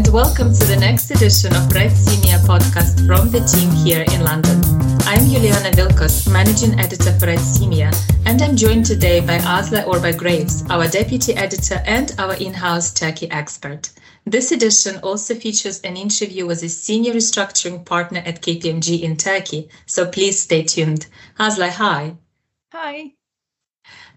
and welcome to the next edition of Red Senior podcast from the team here in London. I'm Juliana Vilkos, managing editor for Red Senior, and I'm joined today by Aslı Orba Graves, our deputy editor and our in house Turkey expert. This edition also features an interview with a senior restructuring partner at KPMG in Turkey, so please stay tuned. Aslı, hi. Hi.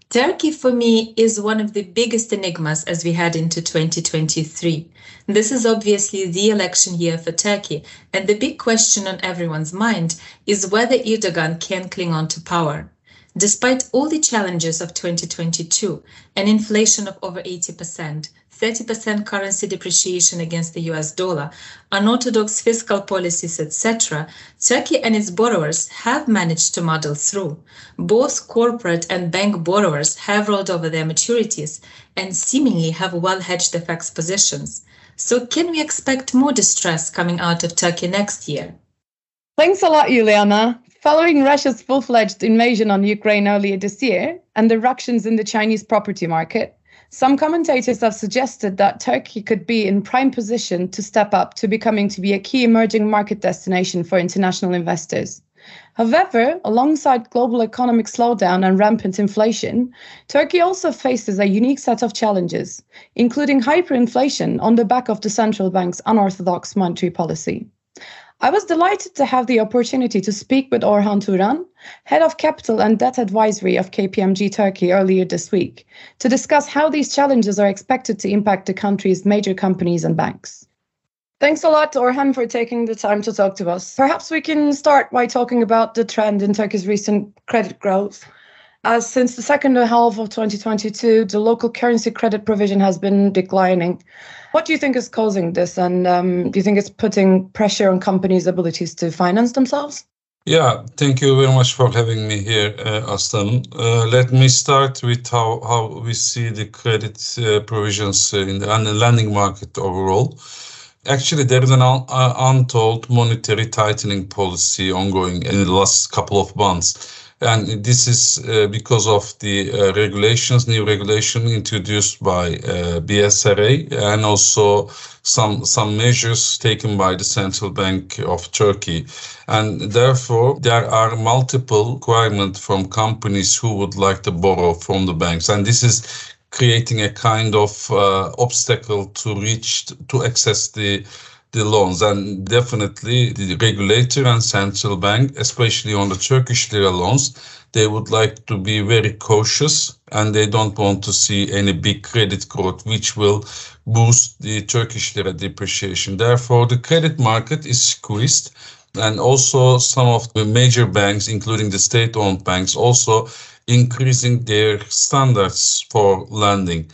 Turkey, for me, is one of the biggest enigmas as we head into 2023. This is obviously the election year for Turkey, and the big question on everyone's mind is whether Erdogan can cling on to power. Despite all the challenges of 2022, an inflation of over 80%, 30% currency depreciation against the US dollar, unorthodox fiscal policies, etc., Turkey and its borrowers have managed to muddle through. Both corporate and bank borrowers have rolled over their maturities and seemingly have well hedged FX positions. So, can we expect more distress coming out of Turkey next year? Thanks a lot, Juliana. Following Russia's full fledged invasion on Ukraine earlier this year and the ructions in the Chinese property market, some commentators have suggested that Turkey could be in prime position to step up to becoming to be a key emerging market destination for international investors. However, alongside global economic slowdown and rampant inflation, Turkey also faces a unique set of challenges, including hyperinflation on the back of the central bank's unorthodox monetary policy. I was delighted to have the opportunity to speak with Orhan Turan, Head of Capital and Debt Advisory of KPMG Turkey earlier this week, to discuss how these challenges are expected to impact the country's major companies and banks. Thanks a lot, Orhan, for taking the time to talk to us. Perhaps we can start by talking about the trend in Turkey's recent credit growth. As since the second half of 2022, the local currency credit provision has been declining. What do you think is causing this? And um, do you think it's putting pressure on companies' abilities to finance themselves? Yeah, thank you very much for having me here, uh, Aslan. Uh, let me start with how, how we see the credit uh, provisions in the, the lending market overall. Actually, there is an un- uh, untold monetary tightening policy ongoing in the last couple of months. And this is uh, because of the uh, regulations, new regulation introduced by uh, BSRA, and also some some measures taken by the Central Bank of Turkey, and therefore there are multiple requirements from companies who would like to borrow from the banks, and this is creating a kind of uh, obstacle to reach to access the the loans. And definitely the regulator and central bank, especially on the Turkish lira loans, they would like to be very cautious and they don't want to see any big credit growth, which will boost the Turkish lira depreciation. Therefore, the credit market is squeezed. And also some of the major banks, including the state-owned banks, also increasing their standards for lending.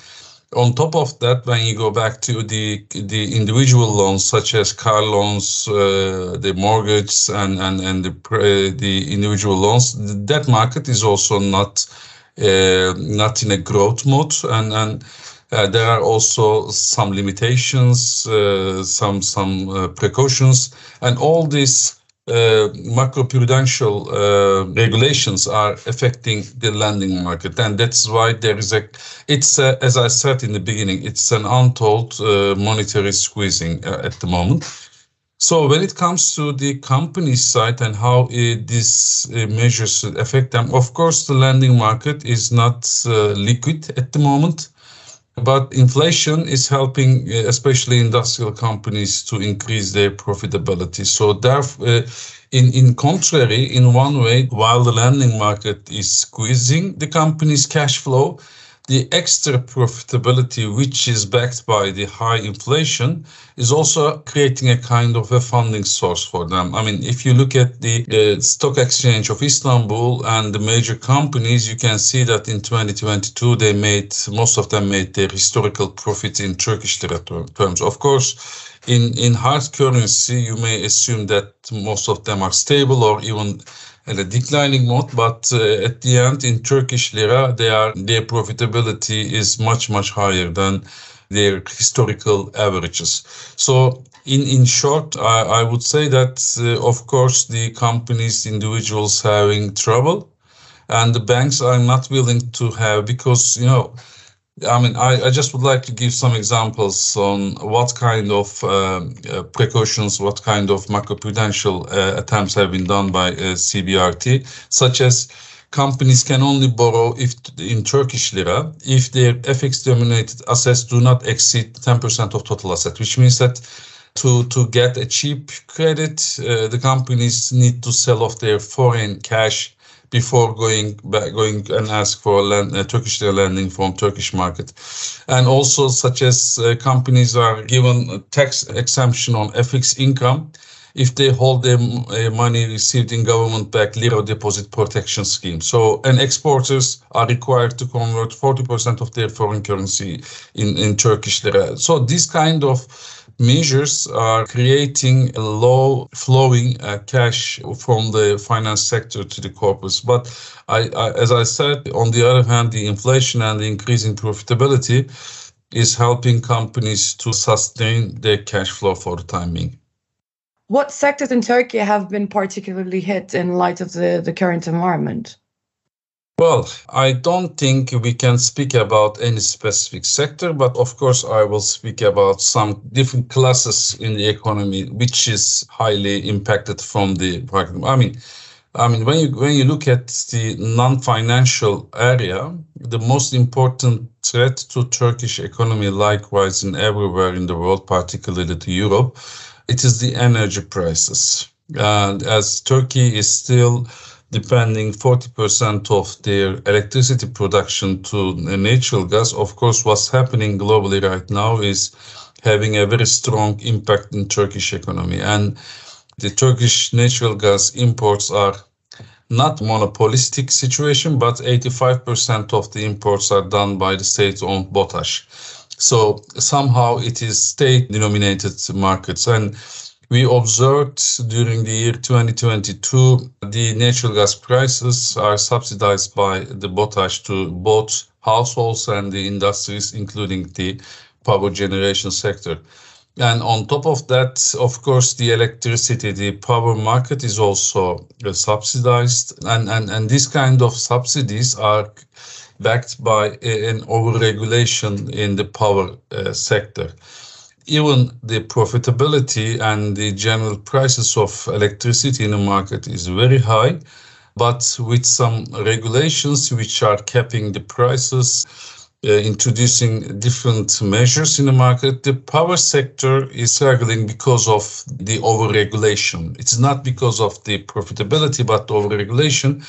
On top of that, when you go back to the the individual loans, such as car loans, uh, the mortgage, and and and the uh, the individual loans, that market is also not uh, not in a growth mode, and and uh, there are also some limitations, uh, some some uh, precautions, and all these uh, macroprudential uh, regulations are affecting the lending market, and that's why there is a. It's a, as I said in the beginning, it's an untold uh, monetary squeezing uh, at the moment. So when it comes to the company side and how these uh, measures affect them, of course, the lending market is not liquid at the moment. But inflation is helping, uh, especially industrial companies, to increase their profitability. So, therefore, uh, in in contrary, in one way, while the lending market is squeezing the company's cash flow, the extra profitability, which is backed by the high inflation, is also creating a kind of a funding source for them. I mean, if you look at the stock exchange of Istanbul and the major companies, you can see that in 2022 they made most of them made their historical profits in Turkish lira terms. Of course, in in hard currency, you may assume that most of them are stable or even in a declining mode, but uh, at the end, in Turkish lira, they are, their profitability is much, much higher than their historical averages. So, in, in short, I, I would say that, uh, of course, the companies, individuals having trouble, and the banks are not willing to have because, you know, I mean, I, I just would like to give some examples on what kind of um, uh, precautions, what kind of macroprudential uh, attempts have been done by uh, CBRT, such as companies can only borrow if in Turkish lira if their FX denominated assets do not exceed 10% of total asset, which means that to, to get a cheap credit, uh, the companies need to sell off their foreign cash before going back, going and ask for a, land, uh, Turkish lending from Turkish market, and also such as uh, companies are given tax exemption on FX income if they hold their uh, money received in government-backed lira deposit protection scheme. So, and exporters are required to convert 40% of their foreign currency in, in Turkish lira. So, this kind of measures are creating a low flowing uh, cash from the finance sector to the corpus. But I, I, as I said, on the other hand, the inflation and the increasing profitability is helping companies to sustain their cash flow for the. What sectors in Turkey have been particularly hit in light of the, the current environment? Well, I don't think we can speak about any specific sector, but of course, I will speak about some different classes in the economy, which is highly impacted from the. I mean, I mean, when you when you look at the non-financial area, the most important threat to Turkish economy, likewise in everywhere in the world, particularly to Europe, it is the energy prices. And as Turkey is still depending 40% of their electricity production to natural gas. Of course, what's happening globally right now is having a very strong impact in Turkish economy. And the Turkish natural gas imports are not monopolistic situation, but 85% of the imports are done by the state-owned BOTAŞ. So somehow it is state-denominated markets. And we observed during the year 2022 the natural gas prices are subsidized by the BOTAŞ to both households and the industries, including the power generation sector. And on top of that, of course, the electricity, the power market is also uh, subsidized. And, and, and this kind of subsidies are backed by an overregulation in the power uh, sector even the profitability and the general prices of electricity in the market is very high, but with some regulations which are capping the prices, uh, introducing different measures in the market, the power sector is struggling because of the overregulation. It's not because of the profitability, but overregulation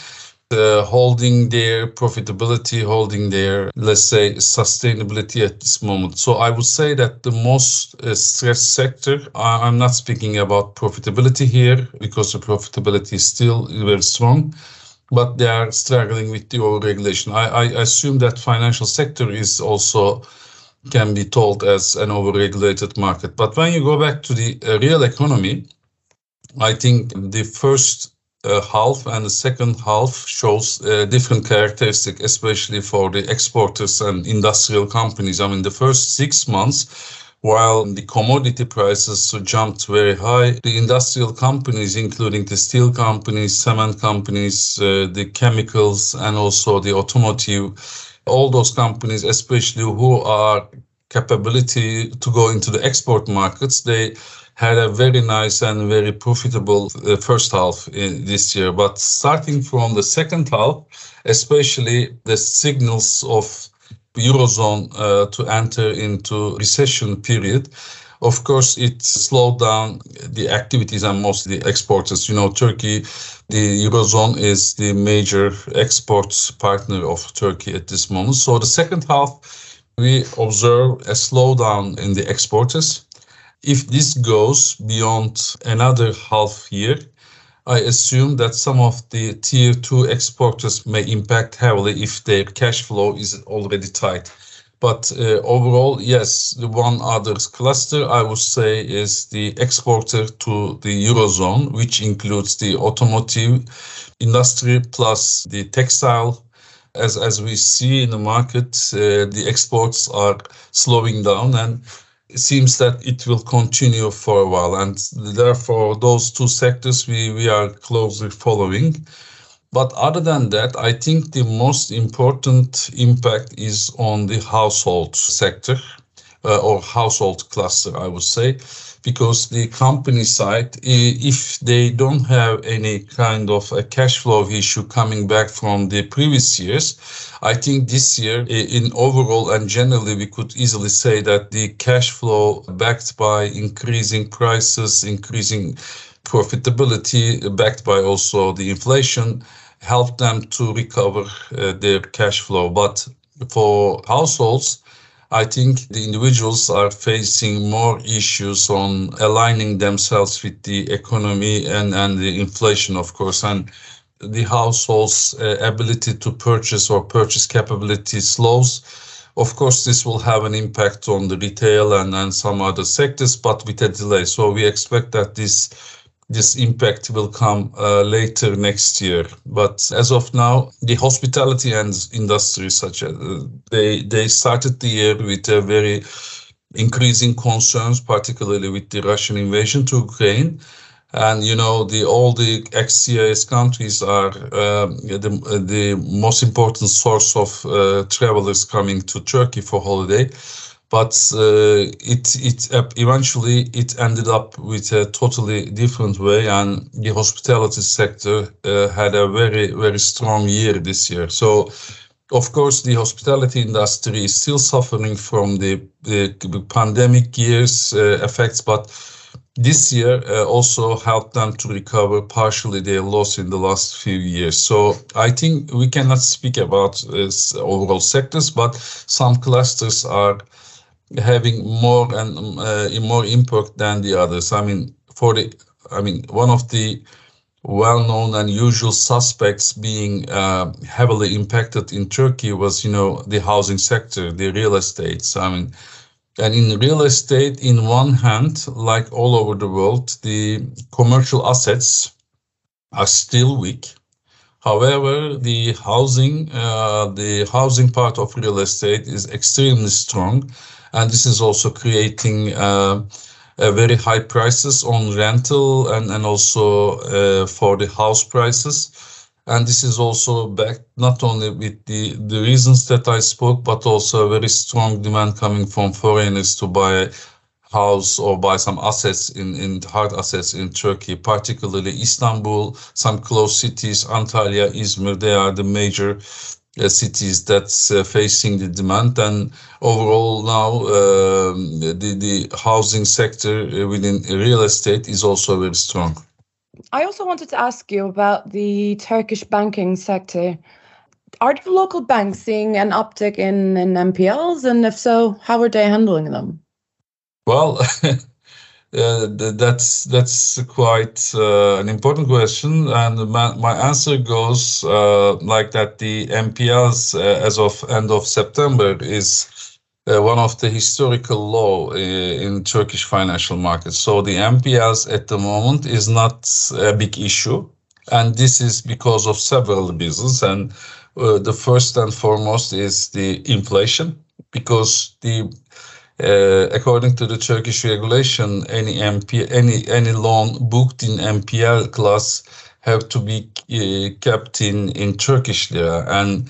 uh, holding their profitability, holding their, let's say, sustainability at this moment. So I would say that the most uh, stressed sector, I'm not speaking about profitability here because the profitability is still very strong, but they are struggling with the overregulation. I, I assume that financial sector is also can be told as an overregulated market. But when you go back to the uh, real economy, I think the first half and the second half shows uh, different characteristic, especially for the exporters and industrial companies. I mean, the first six months, while the commodity prices jumped very high, the industrial companies, including the steel companies, cement companies, uh, the chemicals, and also the automotive, all those companies, especially who are capability to go into the export markets, they had a very nice and very profitable uh, first half in this year. But starting from the second half, especially the signals of eurozone uh, to enter into recession period, of course, it slowed down the activities and mostly exporters. You know, Turkey, the eurozone is the major export partner of Turkey at this moment. So the second half, we observe a slowdown in the exporters if this goes beyond another half year, I assume that some of the tier two exporters may impact heavily if their cash flow is already tight. But uh, overall, yes, the one other cluster I would say is the exporter to the Eurozone, which includes the automotive industry plus the textile. As, as we see in the market, uh, the exports are slowing down and it seems that it will continue for a while. And therefore, those two sectors we, we are closely following. But other than that, I think the most important impact is on the household sector or household cluster, I would say, because the company side, if they don't have any kind of a cash flow issue coming back from the previous years, I think this year, in overall and generally, we could easily say that the cash flow backed by increasing prices, increasing profitability, backed by also the inflation, helped them to recover uh, their cash flow. But for households, I think the individuals are facing more issues on aligning themselves with the economy and, and the inflation, of course, and the households' uh, ability to purchase or purchase capability slows. Of course, this will have an impact on the retail and, and some other sectors, but with a delay. So we expect that this this impact will come uh, later next year. But as of now, the hospitality and industry, such as uh, they they started the year with a very increasing concerns, particularly with the Russian invasion to Ukraine. And you know, the all the ex-CIS countries are uh, the the most important source of uh, travelers coming to Turkey for holiday but uh, it it eventually it ended up with a totally different way and the hospitality sector uh, had a very very strong year this year so of course the hospitality industry is still suffering from the, the pandemic years uh, effects but this year uh, also helped them to recover partially their loss in the last few years. So I think we cannot speak about uh, overall sectors, but some clusters are having more and uh, more impact than the others. I mean, for the, I mean, one of the well-known and usual suspects being uh, heavily impacted in Turkey was, you know, the housing sector, the real estate. I mean, and in real estate, in one hand, like all over the world, the commercial assets are still weak. However, the housing, uh, the housing part of real estate is extremely strong and this is also creating uh, very high prices on rental and, and also uh, for the house prices. And this is also backed not only with the, the reasons that I spoke, but also a very strong demand coming from foreigners to buy house or buy some assets in, in hard assets in Turkey, particularly Istanbul, some close cities, Antalya, Izmir, they are the major cities that's uh, facing the demand and overall now um, the, the housing sector uh, within real estate is also very strong. I also wanted to ask you about the Turkish banking sector. Are the local banks seeing an uptick in, in NPLs? And if so, how are they handling them? Well, Uh, that's that's quite uh, an important question, and my, my answer goes uh, like that: the NPLs uh, as of end of September is uh, one of the historical low in Turkish financial markets. So the NPLs at the moment is not a big issue, and this is because of several reasons. And the first and foremost is the inflation, because the uh, according to the Turkish regulation, any MP, any any loan booked in NPL class have to be uh, kept in in Turkish lira. And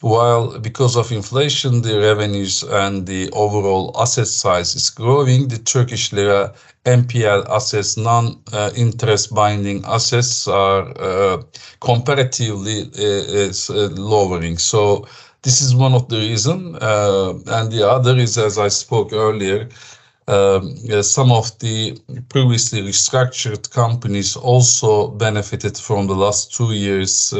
while because of inflation, the revenues and the overall asset size is growing, the Turkish lira NPL assets, non-interest uh, binding assets, are uh, comparatively uh, lowering. So this is one of the reason, uh, and the other is, as I spoke earlier, um, some of the previously restructured companies also benefited from the last two years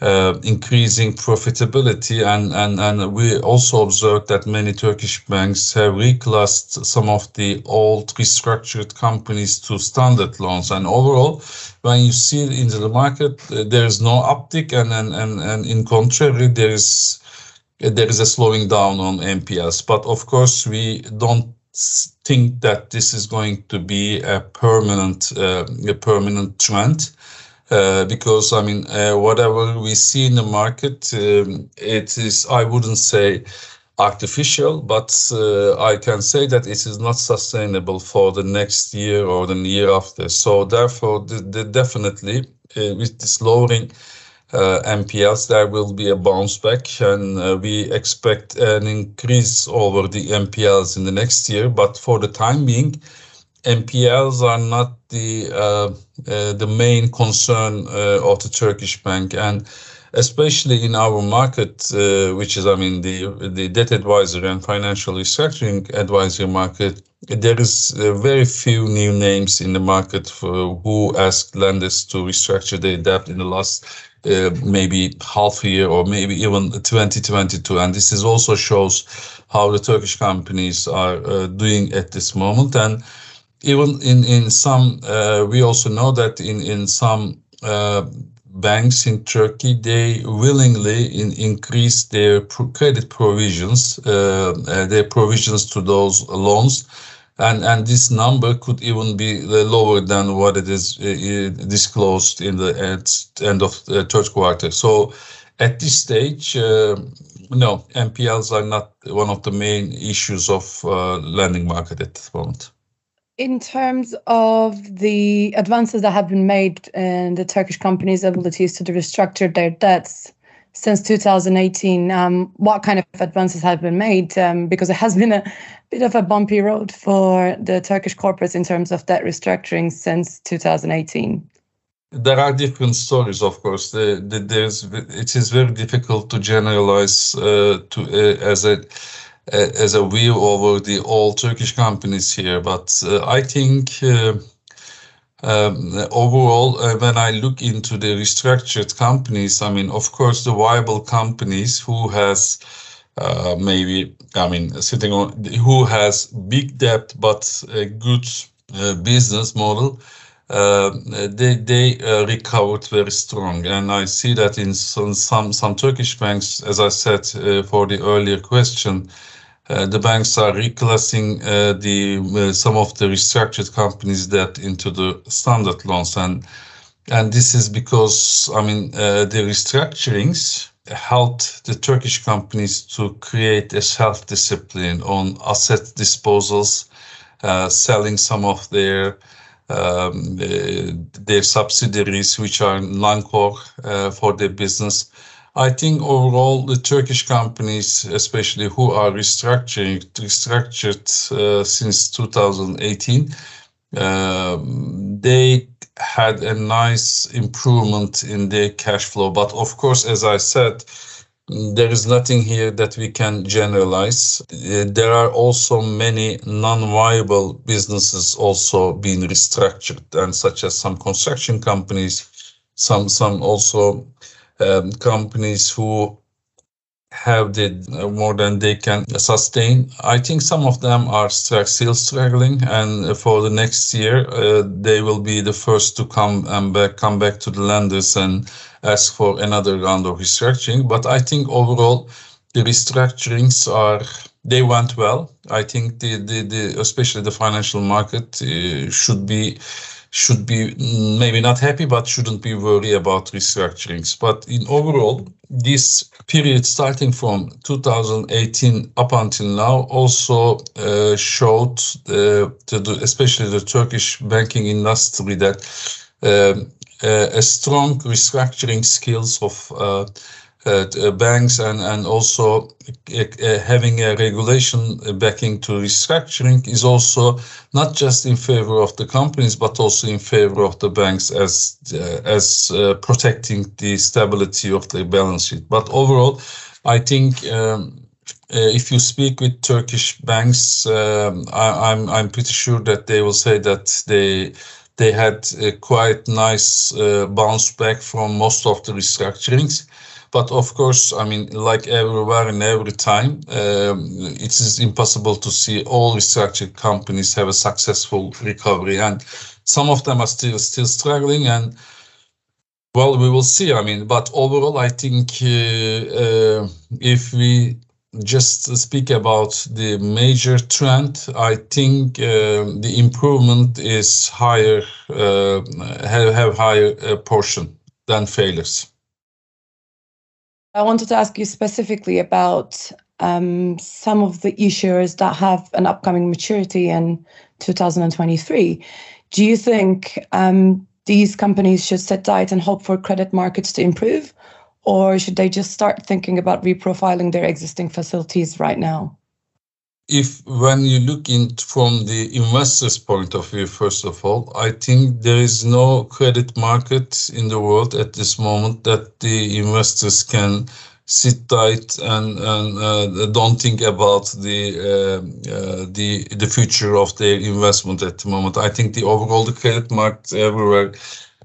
uh, increasing profitability. And, and, and we also observed that many Turkish banks have reclassed some of the old restructured companies to standard loans. And overall, when you see it into the market, uh, there is no uptick. And, and, and, and in contrary, there is there is a slowing down on NPLs. But of course, we don't think that this is going to be a permanent uh, a permanent trend. Uh, because I mean, uh, whatever we see in the market, um, it is, I wouldn't say artificial, but uh, I can say that it is not sustainable for the next year or the year after. So therefore, the, the definitely with this lowering uh, NPLs, there will be a bounce back, and uh, we expect an increase over the NPLs in the next year. But for the time being, NPLs are not the uh, uh, the main concern uh, of the Turkish bank, and especially in our market, uh, which is, I mean, the the debt advisory and financial restructuring advisory market. There is very few new names in the market for who ask lenders to restructure their debt in the last uh, maybe half year or maybe even 2022. And this is also shows how the Turkish companies are uh, doing at this moment. And even in in some, uh, we also know that in in some uh, banks in Turkey, they willingly in, increase their pro credit provisions, uh, uh, their provisions to those loans and and this number could even be lower than what it is uh, disclosed in the end of the third quarter. So at this stage, uh, no, NPLs are not one of the main issues of uh, lending market at this moment. In terms of the advances that have been made in the Turkish companies' abilities to restructure their debts, since 2018. Um, what kind of advances have been made? Um, because it has been a bit of a bumpy road for the Turkish corporates in terms of debt restructuring since 2018. There are different stories, of course. The, the, it is very difficult to generalize uh, to uh, as a as a view over the all Turkish companies here, but uh, I think uh, um, overall, uh, when I look into the restructured companies, I mean, of course, the viable companies who has uh, maybe, I mean, sitting on who has big debt but a good uh, business model, uh, they they recovered very strong, and I see that in some some, some Turkish banks, as I said for the earlier question. Uh, the banks are reclassing uh, the uh, some of the restructured companies debt into the standard loans, and and this is because I mean the restructurings helped the Turkish companies to create a self-discipline on asset disposals, uh, selling some of their um, uh, their subsidiaries, which are non-core uh, for their business, I think overall the Turkish companies, especially who are restructuring, restructured uh, since 2018, uh, they had a nice improvement in their cash flow. But of course, as I said, there is nothing here that we can generalize. Uh, there are also many non-viable businesses also being restructured, and such as some construction companies, some some also um, companies who have the uh, more than they can sustain. I think some of them are still struggling, and for the next year, uh, they will be the first to come and back, come back to the lenders and ask for another round of restructuring. But I think overall, the restructurings are they went well. I think the the, the especially the financial market uh, should be should be maybe not happy, but shouldn't be worried about restructurings. But in overall, this period starting from 2018 up until now also uh, showed, uh, the, especially the Turkish banking industry, that um, uh, a strong restructuring skills of uh, banks and, and also uh, having a regulation backing to restructuring is also not just in favor of the companies but also in favor of the banks as uh, as uh, protecting the stability of the balance sheet. But overall, I think. Um, uh, if you speak with Turkish banks, um, I, am I'm, I'm pretty sure that they will say that they they had a quite nice uh, bounce back from most of the restructurings. But of course, I mean, like everywhere and every time, um, it is impossible to see all restructured companies have a successful recovery, and some of them are still still struggling. And well, we will see. I mean, but overall, I think uh, uh, if we just speak about the major trend, I think uh, the improvement is higher, uh, have, have higher uh, portion than failures. I wanted to ask you specifically about um, some of the issuers that have an upcoming maturity in 2023. Do you think um, these companies should sit tight and hope for credit markets to improve? Or should they just start thinking about reprofiling their existing facilities right now? If when you look in from the investor's point of view, first of all, I think there is no credit market in the world at this moment that the investors can sit tight and, and uh, don't think about the uh, uh, the the future of their investment at the moment. I think the overall the credit market everywhere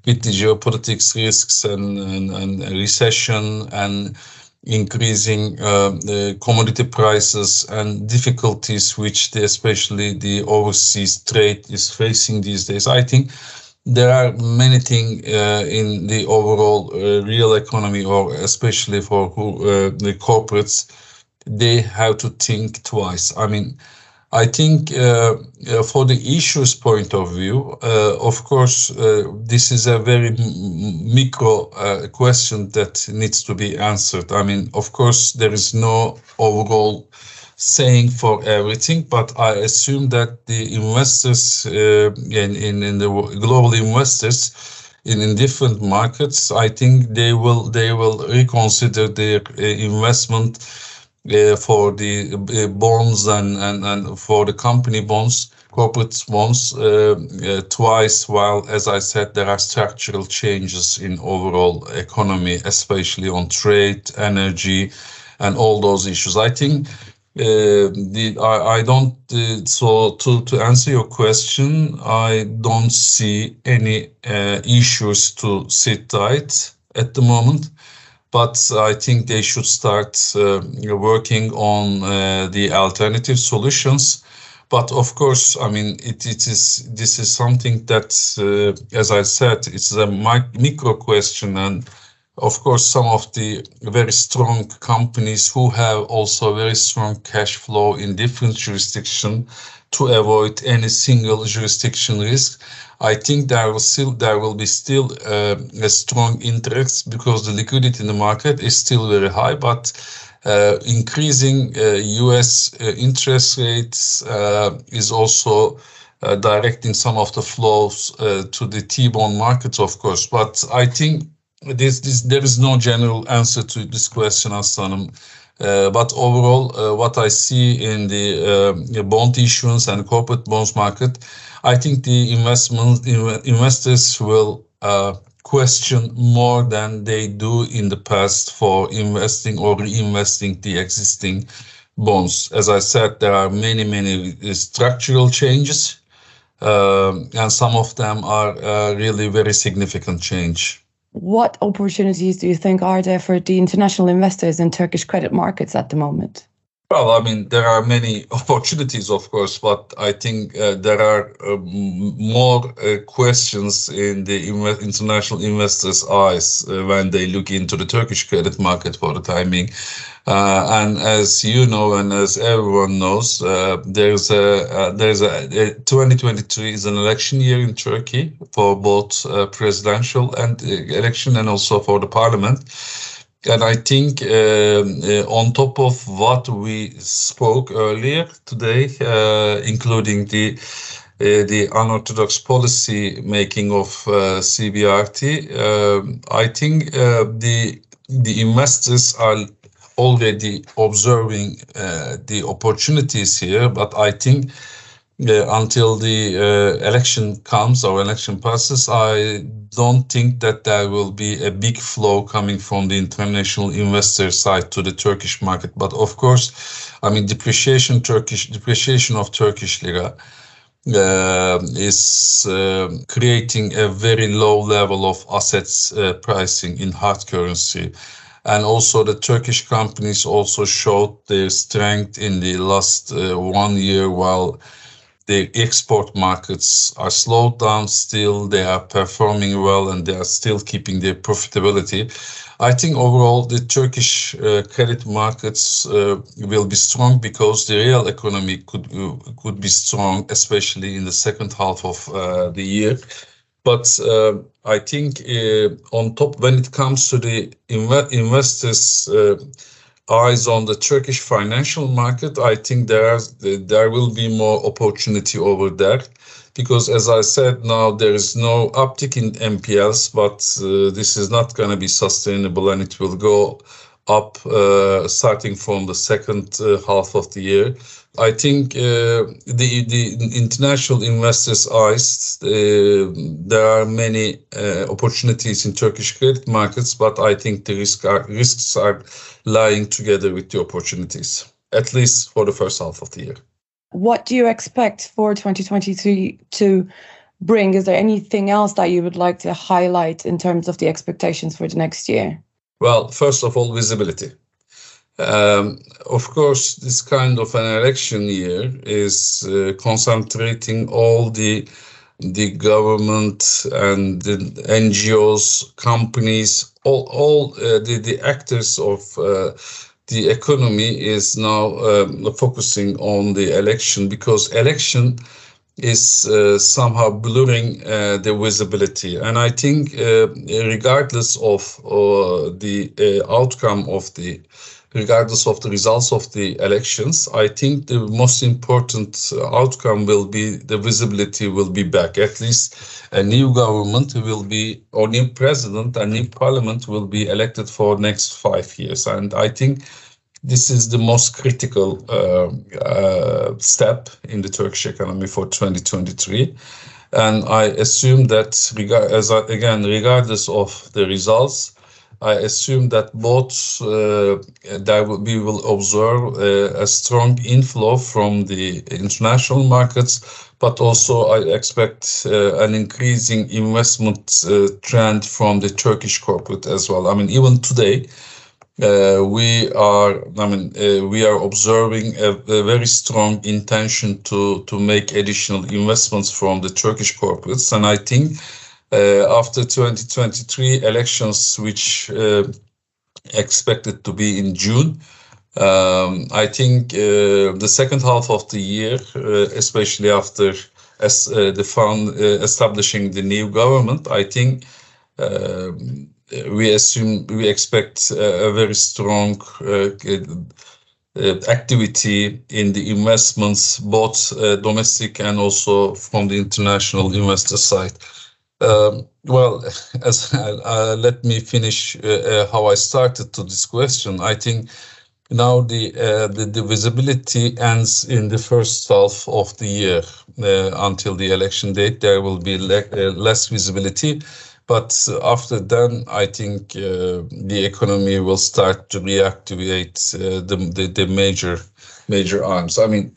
with the geopolitics risks and, and, and recession and increasing the commodity prices and difficulties which the, especially the overseas trade is facing these days. I think there are many things uh, in the overall uh, real economy, or especially for who, uh, the corporates, they have to think twice. I mean, I think uh, uh, for the issues point of view, uh, of course, uh, this is a very micro uh, question that needs to be answered. I mean, of course, there is no overall saying for everything, but I assume that the investors uh, in, in, in the global investors in, in different markets, I think they will they will reconsider their investment uh, for the uh, bonds and, and, and for the company bonds, corporate bonds uh, uh, twice, while, as I said, there are structural changes in overall economy, especially on trade, energy, and all those issues. I think uh, the, I, I don't, uh, so to, to answer your question, I don't see any issues to sit tight at the moment but I think they should start uh, working on uh, the alternative solutions. But of course, I mean, it, it is this is something that, uh, as I said, it's a micro question, and of course, some of the very strong companies who have also very strong cash flow in different jurisdiction to avoid any single jurisdiction risk. I think there will still there will be still uh, a strong interest because the liquidity in the market is still very high, but uh, increasing uh, U.S. Uh, interest rates uh, is also uh, directing some of the flows to the T-bond markets, of course. But I think this, this, there is no general answer to this question, Aslanım. Uh, but overall, uh, what I see in the uh, bond issuance and corporate bonds market, I think the investment investors will question more than they do in the past for investing or reinvesting the existing bonds. As I said, there are many, many structural changes, um, and some of them are uh, really very significant change what opportunities do you think are there for the international investors in Turkish credit markets at the moment? Well, I mean, there are many opportunities, of course, but I think uh, there are uh, more uh, questions in the international investors' eyes uh, when they look into the Turkish credit market for the time being. Uh, and as you know, and as everyone knows, uh, there's a there's a, a 2023 is an election year in Turkey for both presidential and election and also for the parliament. And I think uh, uh, on top of what we spoke earlier today, uh, including the uh, the unorthodox policy making of uh, CBRT, um, I think uh, the the investors are already observing the opportunities here, but I think uh, until the uh, election comes or election passes, I don't think that there will be a big flow coming from the international investor side to the Turkish market. But of course, I mean depreciation Turkish depreciation of Turkish lira uh, is uh, creating a very low level of assets uh, pricing in hard currency. And also the Turkish companies also showed their strength in the last uh, one year while the export markets are slowed down still. They are performing well and they are still keeping their profitability. I think overall the Turkish uh, credit markets uh, will be strong because the real economy could could be strong, especially in the second half of uh, the year. But uh, I think uh, on top, when it comes to the inv investors eyes on the Turkish financial market, I think there there will be more opportunity over there because as I said, now there is no uptick in NPLs, but uh, this is not going to be sustainable and it will go up uh, starting from the second uh, half of the year. I think uh, the the international investors' eyes uh, there are many uh, opportunities in Turkish credit markets, but I think the risk are, risks are lying together with the opportunities, at least for the first half of the year. What do you expect for 2023 to bring? Is there anything else that you would like to highlight in terms of the expectations for the next year? Well, first of all, visibility. Um, of course, this kind of an election year is uh, concentrating all the the government and the NGOs, companies, all all uh, the the actors of uh, the economy is now um, focusing on the election because election is uh, somehow blurring uh, the visibility. And I think, uh, regardless of the outcome of the regardless of the results of the elections, I think the most important outcome will be the visibility will be back. At least a new government will be, or new president, a new parliament will be elected for next five years. And I think this is the most critical uh, uh, step in the Turkish economy for 2023. And I assume that, as I, again, regardless of the results, I assume that both uh, that we will observe uh, a strong inflow from the international markets, but also I expect uh, an increasing investment trend from the Turkish corporate as well. I mean, even today, we are, I mean, we are observing a, very strong intention to to make additional investments from the Turkish corporates, and I think after 2023 elections, which uh, expected to be in June. Um, I think uh, the second half of the year, especially after as the fund establishing the new government, I think um, we assume we expect a very strong uh, uh, activity in the investments, both uh, domestic and also from the international investor side. Um, well, as uh, let me finish uh, uh, how I started to this question. I think now the, uh, the, the visibility ends in the first half of the year uh, until the election date. There will be le uh, less visibility, but after then, I think the economy will start to reactivate the, the, the major major arms. I mean,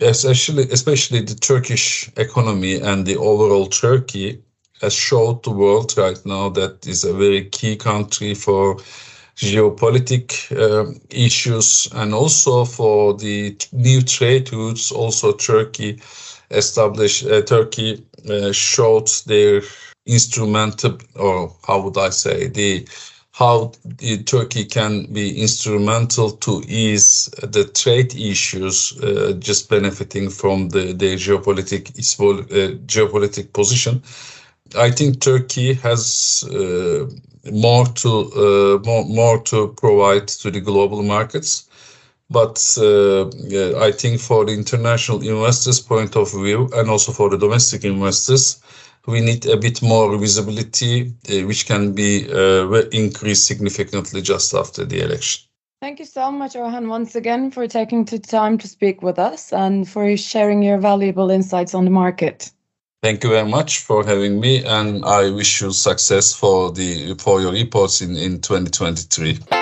especially especially the Turkish economy and the overall Turkey showed the world right now that is a very key country for geopolitical uh, issues and also for the new trade routes. Also, Turkey established uh, Turkey uh, showed their instrument, or how would I say the how the Turkey can be instrumental to ease the trade issues, uh, just benefiting from the, the uh, geopolitical position. I think Turkey has uh, more to uh, more, more to provide to the global markets. But uh, I think for the international investors' point of view and also for the domestic investors, we need a bit more visibility, uh, which can be uh, increased significantly just after the election. Thank you so much, Orhan, once again for taking the time to speak with us and for sharing your valuable insights on the market. Thank you very much for having me, and I wish you success for the for your reports in in 2023.